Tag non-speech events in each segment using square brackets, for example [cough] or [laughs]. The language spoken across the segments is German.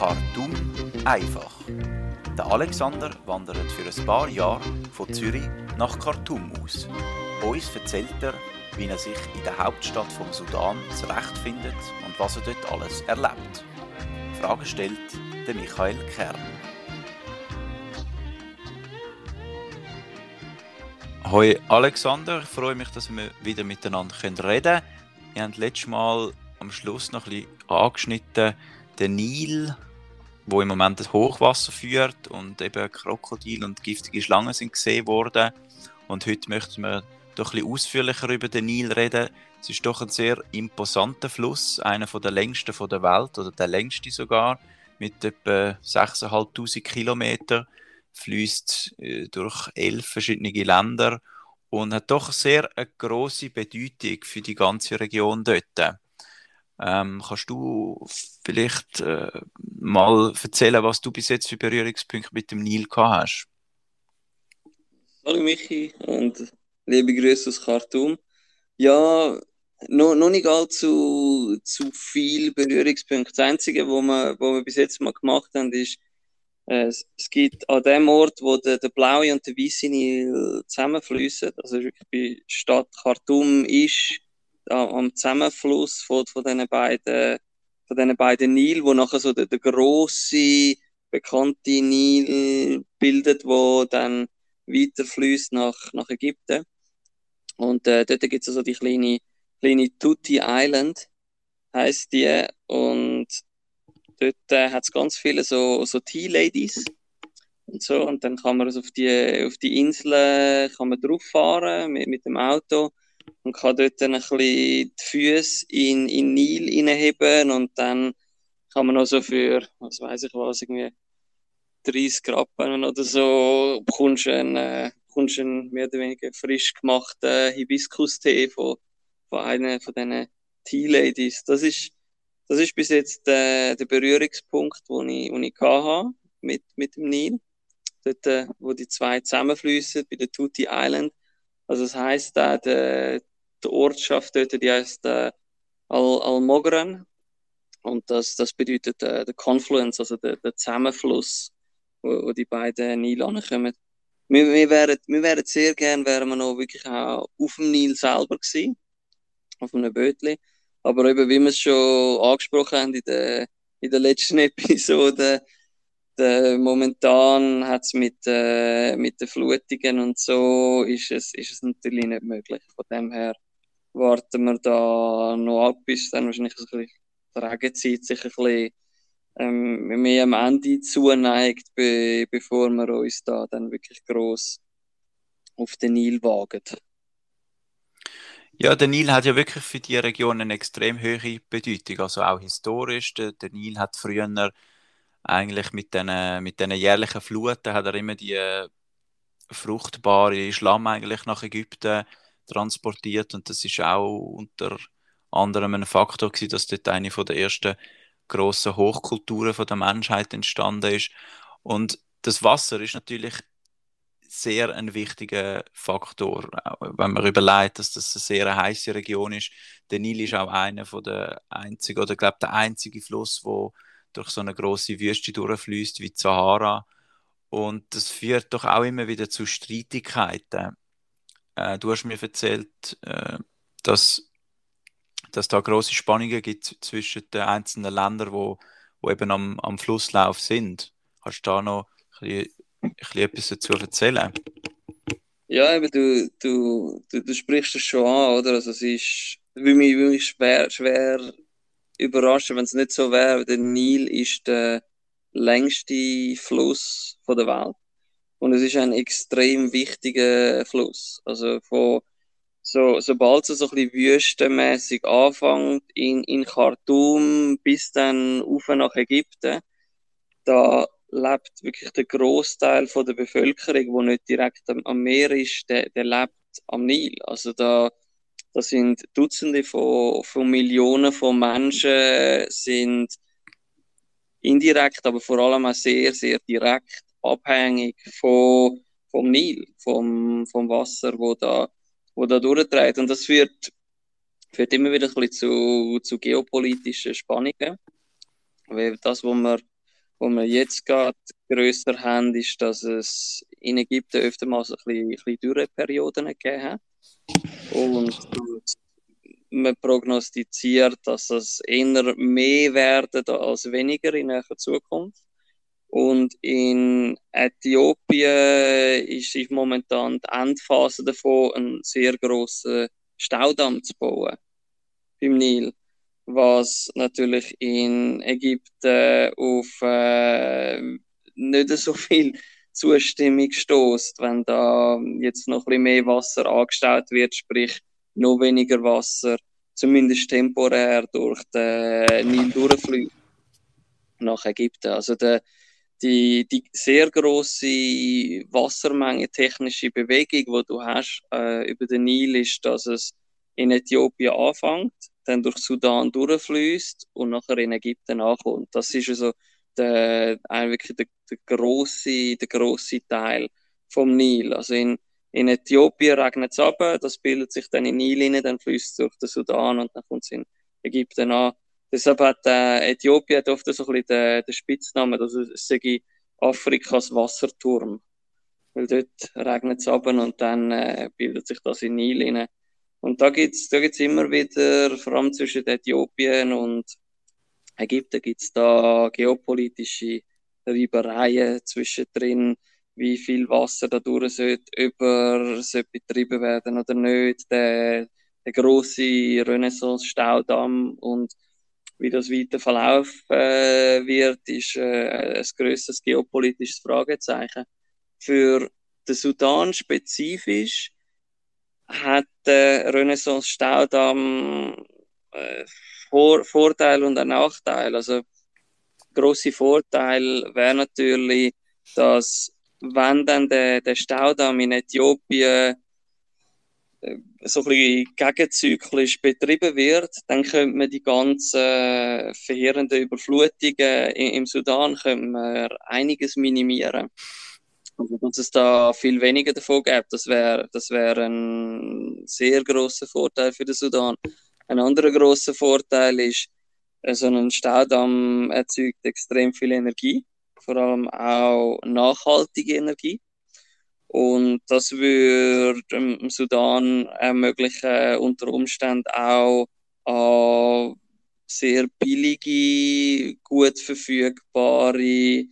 Khartoum einfach. Der Alexander wandert für ein paar Jahre von Zürich nach Khartoum aus. Uns erzählt er, wie er sich in der Hauptstadt vom Sudan zurechtfindet und was er dort alles erlebt. Frage stellt der Michael Kern. Hoi Alexander, ich freue mich, dass wir wieder miteinander reden können. Wir haben letztes Mal am Schluss noch ein bisschen angeschnitten, den Nil, wo im Moment das Hochwasser führt und eben Krokodil und giftige Schlangen sind gesehen worden. Und heute möchten wir doch bisschen ausführlicher über den Nil reden. Es ist doch ein sehr imposanter Fluss, einer der längsten der Welt oder der längste sogar, mit etwa 6.500 Kilometern fließt äh, durch elf verschiedene Länder und hat doch sehr eine große Bedeutung für die ganze Region dort. Ähm, kannst du vielleicht äh, mal erzählen, was du bis jetzt für Berührungspunkte mit dem Nil gehabt hast? Hallo Michi und liebe Grüße aus Khartoum. Ja, noch, noch nicht allzu zu viel Berührungspunkte. Das Einzige, was wir, was wir bis jetzt mal gemacht haben, ist, äh, es, gibt an dem Ort, wo der, der blaue und der weiße Nil zusammenfließen, also wirklich bei Stadt Khartoum ist, am Zusammenfluss von, von diesen beiden, von diesen beiden Nil, wo nachher so der, der große bekannte Nil bildet, wo dann weiterfließt nach, nach Ägypten. Und äh, dort gibt es also die kleine, kleine Tutti Island, heißt die. Und dort äh, hat es ganz viele so, so Tea-Ladies und so. Und dann kann man also auf die, auf die Insel kann man drauf fahren mit, mit dem Auto und kann dort dann ein bisschen die Füße in, in Nil hineinheben und dann kann man also für, was weiß ich was, irgendwie 30 Rappen oder so, bekommst du einen, äh, einen mehr oder weniger frisch gemachten Hibiskus-Tee von, von einer von diesen Tea-Ladies. Das ist, das ist bis jetzt der, der Berührungspunkt, den ich, den ich hatte mit, mit dem Nil. Dort, äh, wo die zwei zusammenfließen, bei der Tutti Island. Also das heisst, äh, der, die Ortschaft dort, die heißt äh, Al Almogran. Und das, das bedeutet äh, der Confluence, also der, der Zusammenfluss, wo, wo die beiden Nil ankommen. Wir, wir, wären, wir wären sehr gern, wären wir noch wirklich auch auf dem Nil selber gewesen, auf einem Bötli. Aber eben, wie wir es schon angesprochen haben in der, in der letzten Episode, äh, momentan hat es mit, äh, mit den Flutungen und so, ist es, ist es natürlich nicht möglich. Von dem her warten wir da noch ab, bis dann wahrscheinlich ein bisschen die Regenzeit sich ein bisschen ähm, mehr am Ende zuneigt, be bevor wir uns da dann wirklich groß auf den Nil wagen. Ja, der Nil hat ja wirklich für die Region eine extrem hohe Bedeutung, also auch historisch. Der, der Nil hat früher eigentlich mit den, mit den jährlichen Fluten hat er immer die äh, fruchtbare Schlamm eigentlich nach Ägypten transportiert und das ist auch unter anderem ein Faktor gewesen, dass dort eine von der ersten grossen Hochkulturen von der Menschheit entstanden ist und das Wasser ist natürlich sehr ein wichtiger Faktor, wenn man überlegt, dass das eine sehr heiße Region ist. Der Nil ist auch einer von der einzigen oder glaube der einzige Fluss, wo durch so eine große Wüste durchfließt wie die Sahara. Und das führt doch auch immer wieder zu Streitigkeiten. Äh, du hast mir erzählt, äh, dass, dass da große Spannungen gibt zwischen den einzelnen Ländern, wo, wo eben am, am Flusslauf sind. Hast du da noch ein bisschen, ein bisschen etwas dazu erzählen? Ja, eben, du, du, du, du sprichst es schon an, oder? Also es ist, wie mich, wie mich schwer, schwer überraschen, wenn es nicht so wäre. Der Nil ist der längste Fluss von der Welt. Und es ist ein extrem wichtiger Fluss. Also von, so, sobald es so ein bisschen wüstenmäßig anfängt, in, in Khartoum bis dann auf nach Ägypten, da lebt wirklich der Großteil von der Bevölkerung, wo nicht direkt am, am Meer ist, der, der lebt am Nil. Also da das sind Dutzende von, von Millionen von Menschen sind indirekt, aber vor allem auch sehr, sehr direkt abhängig von, vom Nil, vom, vom Wasser, wo da, wo da durchtreibt. Und das führt, führt immer wieder ein zu, zu geopolitischen Spannungen. Weil das, was wir wo wir jetzt gerade grösser haben, ist, dass es in Ägypten öftermals ein bisschen, ein bisschen Dürreperioden gegeben hat. Und man prognostiziert, dass es eher mehr werden als weniger in der Zukunft. Und in Äthiopien ist momentan die Endphase davon, einen sehr grossen Staudamm zu bauen beim Nil was natürlich in Ägypten auf äh, nicht so viel Zustimmung stößt, wenn da jetzt noch ein bisschen mehr Wasser angestellt wird, sprich noch weniger Wasser, zumindest temporär durch den Nil durchfließt nach Ägypten. Also der, die, die sehr große Wassermenge, technische Bewegung, die du hast äh, über den Nil, ist, dass es in Äthiopien anfängt dann durch Sudan durchfließt und nachher in Ägypten ankommt. Das ist also der, wirklich der, der, grosse, der grosse Teil vom Nil. Also in, in Äthiopien regnet es ab, das bildet sich dann in Nil rein, dann fließt es durch den Sudan und dann kommt es in Ägypten an. Deshalb hat äh, Äthiopien oft so ein bisschen den, den Spitznamen, dass es sei Afrikas Wasserturm. Weil dort regnet es ab und dann äh, bildet sich das in Nil rein. Und da gibt es da gibt's immer wieder, vor allem zwischen Äthiopien und Ägypten, gibt es da geopolitische Reibereien zwischendrin, wie viel Wasser da durch sollte, über sollte betrieben werden oder nicht, der, der große Renaissance-Staudamm und wie das weiter verlaufen äh, wird, ist äh, ein größeres geopolitisches Fragezeichen. Für den Sudan spezifisch hat der Renaissance Staudamm äh, Vor Vorteil und einen Nachteil. Also große Vorteil wäre natürlich, dass wenn dann der, der Staudamm in Äthiopien so ein bisschen gegenzyklisch betrieben wird, dann könnte man die ganzen verheerenden Überflutungen im Sudan können einiges minimieren. Also, dass es da viel weniger davon gibt, das wäre das wär ein sehr großer Vorteil für den Sudan. Ein anderer großer Vorteil ist, äh, so ein Staudamm erzeugt extrem viel Energie, vor allem auch nachhaltige Energie. Und das würde im Sudan ermöglichen, unter Umständen auch an sehr billige, gut verfügbare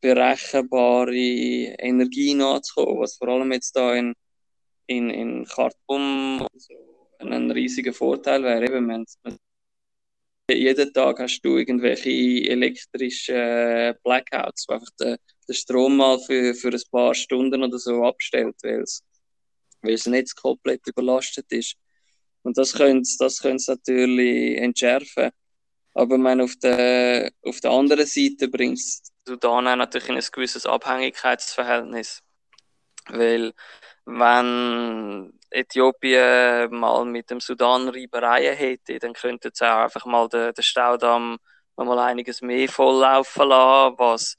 berechenbare Energie nachzukommen, was vor allem jetzt da in, in, in Khartoum ein riesiger Vorteil wäre. Eben, man, jeden Tag hast du irgendwelche elektrischen Blackouts, wo einfach der, der Strom mal für, für ein paar Stunden oder so abstellt, weil das Netz komplett überlastet ist. Und das könnte das natürlich entschärfen. Aber man auf der, auf der anderen Seite bringt Sudan auch natürlich in ein gewisses Abhängigkeitsverhältnis. Weil wenn Äthiopien mal mit dem Sudan Reibereien hätte, dann könnte es auch einfach mal den, den Staudamm noch mal einiges mehr volllaufen lassen, was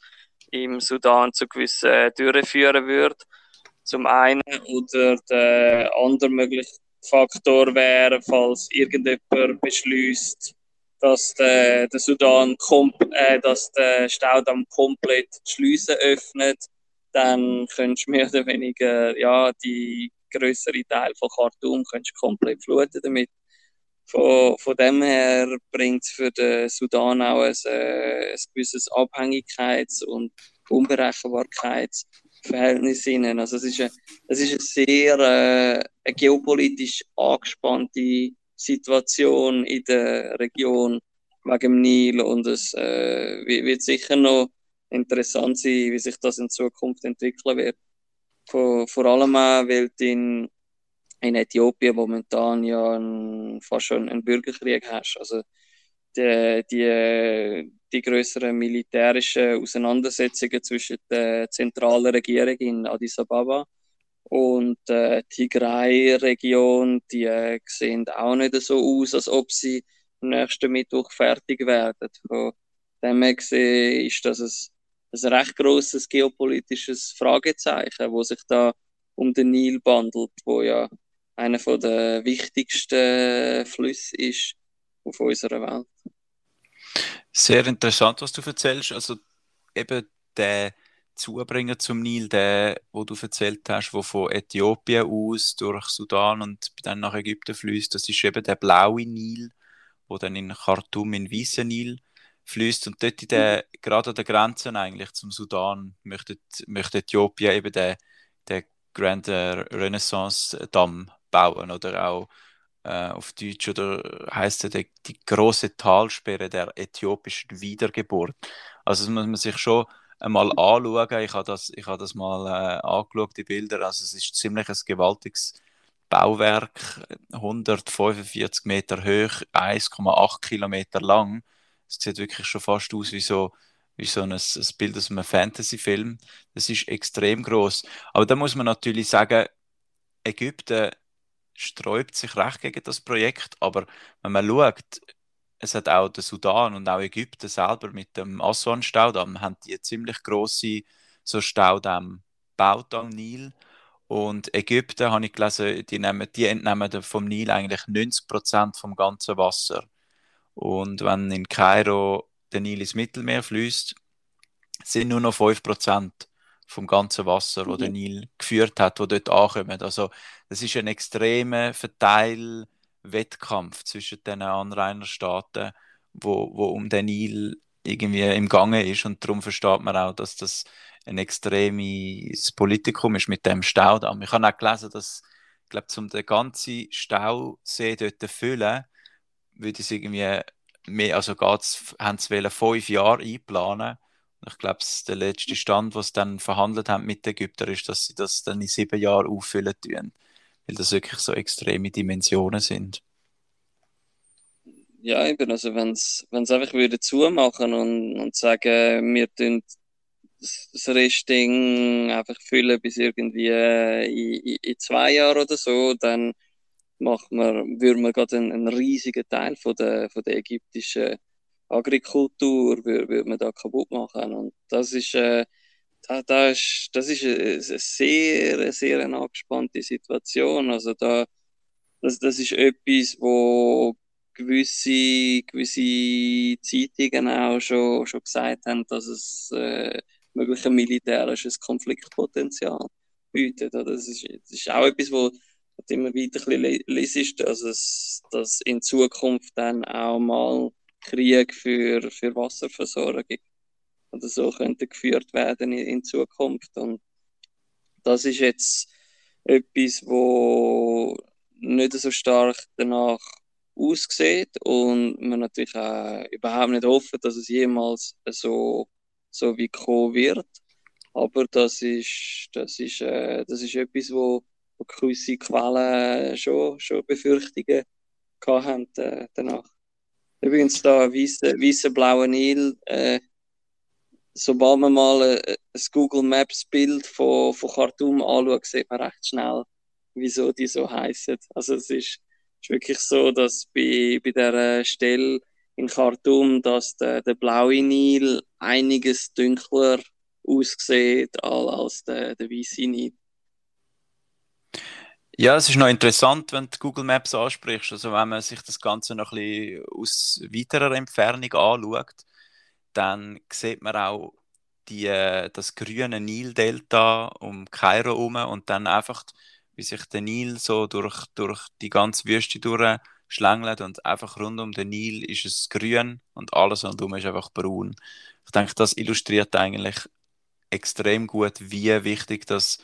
im Sudan zu gewissen Türen führen würde. Zum einen oder der andere mögliche Faktor wäre, falls irgendjemand beschließt, dass der, der Sudan äh, dass der Staudamm komplett die Schleusen öffnet, dann könntest du mehr oder weniger ja, die größere Teil von Khartoum komplett fluten damit. Von, von dem her bringt es für den Sudan auch ein, äh, ein gewisses Abhängigkeits- und Unberechenbarkeitsverhältnis hinein. Also es ist eine, es ist eine sehr äh, eine geopolitisch angespannte Situation in der Region wegen dem Nil und es äh, wird sicher noch interessant sein, wie sich das in Zukunft entwickeln wird. Vor, vor allem auch, weil in, in Äthiopien momentan ja ein, fast schon einen Bürgerkrieg hast. Also die, die, die größeren militärischen Auseinandersetzungen zwischen der zentralen Regierung in Addis Ababa und die Tigray-Region, die äh, sehen auch nicht so aus, als ob sie nächsten Mittwoch fertig werden. Von dem her gesehen ist das ein, ein recht grosses geopolitisches Fragezeichen, wo sich da um den Nil bandelt, wo ja einer der wichtigsten Flüsse ist auf unserer Welt. Sehr interessant, was du erzählst. Also eben der Zubringer zum Nil, der, wo du erzählt hast, wo von Äthiopien aus durch Sudan und dann nach Ägypten fließt, das ist eben der blaue Nil, wo dann in Khartoum in weißen Nil fließt und dort in der, gerade an der Grenze eigentlich zum Sudan möchte, möchte Äthiopien eben den, den Grand Renaissance Damm bauen oder auch äh, auf Deutsch oder heißt es die, die große Talsperre der äthiopischen Wiedergeburt. Also das muss man sich schon einmal anschauen. Ich habe das, ich habe das mal äh, angeschaut, die Bilder. Also es ist ziemlich ein gewaltiges Bauwerk, 145 Meter hoch, 1,8 Kilometer lang. Es sieht wirklich schon fast aus wie so, wie so ein, ein Bild aus einem Fantasy-Film. Das ist extrem groß. Aber da muss man natürlich sagen, Ägypten sträubt sich recht gegen das Projekt, aber wenn man schaut, es hat auch der Sudan und auch Ägypten selber mit dem Aswan-Staudamm haben die ziemlich große so Staudamm gebaut am Nil. Und Ägypten, habe ich gelesen, die, nehmen, die entnehmen vom Nil eigentlich 90 Prozent vom ganzen Wasser. Und wenn in Kairo der Nil ins Mittelmeer fließt, sind nur noch 5 Prozent vom ganzen Wasser, wo mhm. der Nil geführt hat, wo dort ankommen. Also das ist ein extremer Verteilwettkampf zwischen den Anrainerstaaten, wo, wo um den Nil irgendwie im Gange ist. Und darum versteht man auch, dass das ein extremes Politikum ist mit dem Staudamm. Ich habe auch gelesen, dass ich glaube, um den ganzen Stausee dort zu füllen, würde es irgendwie mehr, also geht's, haben sie fünf Jahre einplanen. Ich glaube, der letzte Stand, was dann verhandelt haben mit Ägyptern, ist, dass sie das dann in sieben Jahren auffüllen tun, weil das wirklich so extreme Dimensionen sind. Ja, eben, also wenn es einfach würde zumachen und, und sagen, wir tun das Restding einfach füllen bis irgendwie in, in, zwei Jahren oder so, dann man, würde man gerade einen, einen riesigen Teil von der, von der ägyptischen Agrikultur würde, würde man da kaputt machen. Und das ist, äh, da, da ist, das ist eine, sehr, sehr angespannte Situation. Also da, das, das ist etwas, wo gewisse, gewisse Zeitungen auch schon, schon gesagt haben, dass es äh, mögliche militärisches Konfliktpotenzial bietet. Das ist, das ist auch etwas, wo immer weiter ein bisschen liest, also dass, dass in Zukunft dann auch mal Krieg für, für Wasserversorgung oder so könnte geführt werden in, in Zukunft. Und das ist jetzt etwas, wo nicht so stark danach aussieht und man natürlich auch überhaupt nicht hofft, dass es jemals so, so wie kommen wird. Aber das ist, das ist, äh, das ist etwas, wo, wo gewisse Quellen schon, schon Befürchtungen hatten äh, danach. Übrigens da weiße blaue Nil. Äh, sobald man mal ein Google Maps Bild von, von Khartoum anschaut, sieht man recht schnell, wieso die so heißen. Also es ist, ist wirklich so, dass bei, bei der Stelle in Khartoum, dass der, der blaue Nil einiges dunkler aussieht als der, der weiße Nil. Ja, es ist noch interessant, wenn du Google Maps ansprichst. Also wenn man sich das Ganze noch ein bisschen aus weiterer Entfernung anschaut, dann sieht man auch die, äh, das grüne Nildelta um Kairo herum und dann einfach, wie sich der Nil so durch, durch die ganze Wüste durchschlängelt und einfach rund um den Nil ist es grün und alles rundherum ist einfach braun. Ich denke, das illustriert eigentlich extrem gut, wie wichtig das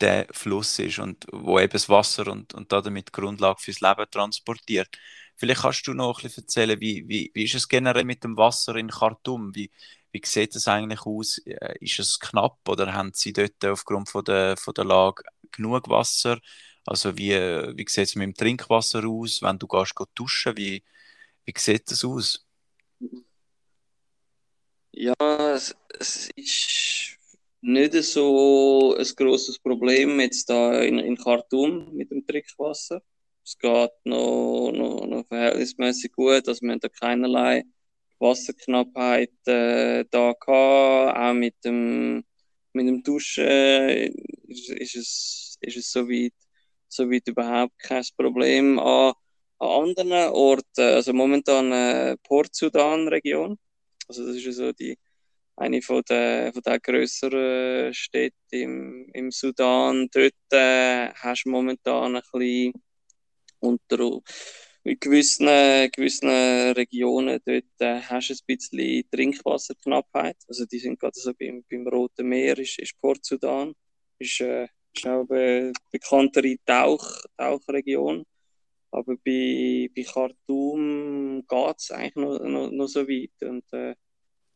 der Fluss ist und wo eben das Wasser und, und damit die Grundlage fürs Leben transportiert. Vielleicht kannst du noch ein bisschen erzählen, wie, wie, wie ist es generell mit dem Wasser in Khartoum? Wie, wie sieht es eigentlich aus? Äh, ist es knapp oder haben sie dort aufgrund von der, von der Lage genug Wasser? Also wie, wie sieht es mit dem Trinkwasser aus, wenn du gehst, duschen? Wie, wie sieht das aus? Ja, es, es ist nicht so ein grosses Problem jetzt da in, in Khartoum mit dem Trinkwasser. Es geht noch, noch, noch verhältnismäßig gut, also wir haben da keinerlei Wasserknappheit äh, da gehabt. Auch mit dem, mit dem Duschen ist, ist, es, ist es soweit, soweit überhaupt kein Problem. An, an anderen Orten, also momentan äh, Port-Sudan-Region, also das ist so die eine von der, von der grösseren Städte im, im Sudan. Dort äh, hast du momentan ein bisschen unter in gewissen, gewissen Regionen dort äh, hast du ein bisschen Trinkwasserknappheit. Also die sind gerade so beim, beim Roten Meer, ist, ist Port Sudan, ist, äh, ist auch eine bekanntere Tauch, Tauchregion. Aber bei, bei Khartoum geht es eigentlich noch, noch, noch so weit. Und äh,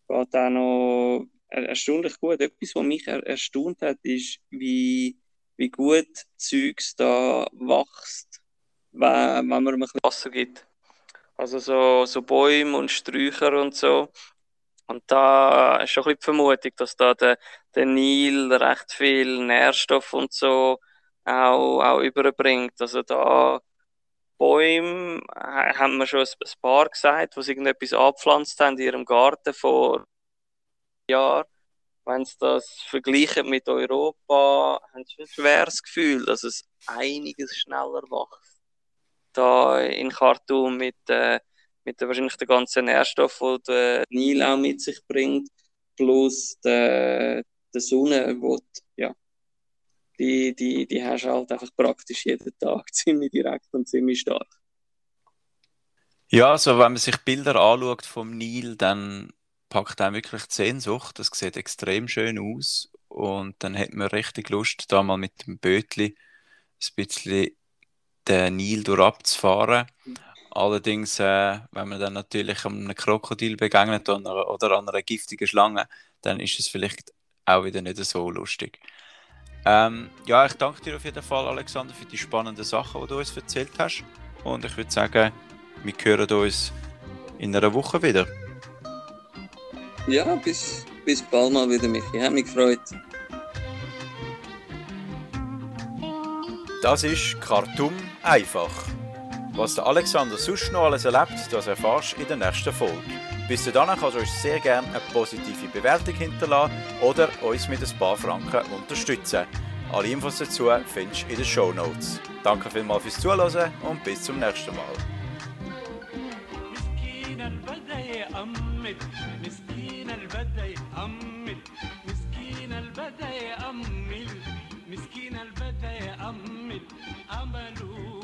geht auch noch erstaunlich gut. Etwas, was mich er erstaunt hat, ist, wie, wie gut Zeugs da wächst, wenn, man ein bisschen Wasser gibt. Also so, so Bäume und Sträucher und so. Und da ist schon ein bisschen die Vermutung, dass da der, der Nil recht viel Nährstoff und so auch, auch überbringt. Also da Bäume haben wir schon ein paar gesagt, die irgendetwas abpflanzt haben in ihrem Garten vor Jahren. Wenn sie das vergleichen mit Europa, haben sie ein schweres Gefühl, dass es einiges schneller wächst. Da in Khartoum mit, äh, mit wahrscheinlich den ganzen Nährstoff, die der Nil auch mit sich bringt, plus der, der Sonne, die ja, die, die, die hast du halt einfach praktisch jeden Tag [laughs] ziemlich direkt und ziemlich stark. Ja, also wenn man sich Bilder anschaut vom Nil, dann packt einem wirklich die Sehnsucht. Das sieht extrem schön aus. Und dann hat man richtig Lust, da mal mit dem Bötli ein bisschen den Nil durchabzufahren. Allerdings, äh, wenn man dann natürlich einem Krokodil begegnet oder, oder einer giftigen Schlange, dann ist es vielleicht auch wieder nicht so lustig. Ähm, ja, ich danke dir auf jeden Fall, Alexander, für die spannenden Sachen, die du uns erzählt hast. Und ich würde sagen, wir hören uns in einer Woche wieder. Ja, bis, bis bald mal wieder, Michi. Hat mich gefreut. Das ist Khartoum einfach. Was der Alexander sonst noch alles erlebt, das erfährst du in der nächsten Folge. Bis dahin kannst du uns sehr gerne eine positive Bewertung hinterlassen oder uns mit ein paar Franken unterstützen. Alle Infos dazu findest du in den Show Notes. Danke vielmals fürs Zuhören und bis zum nächsten Mal. Hamid Amalu.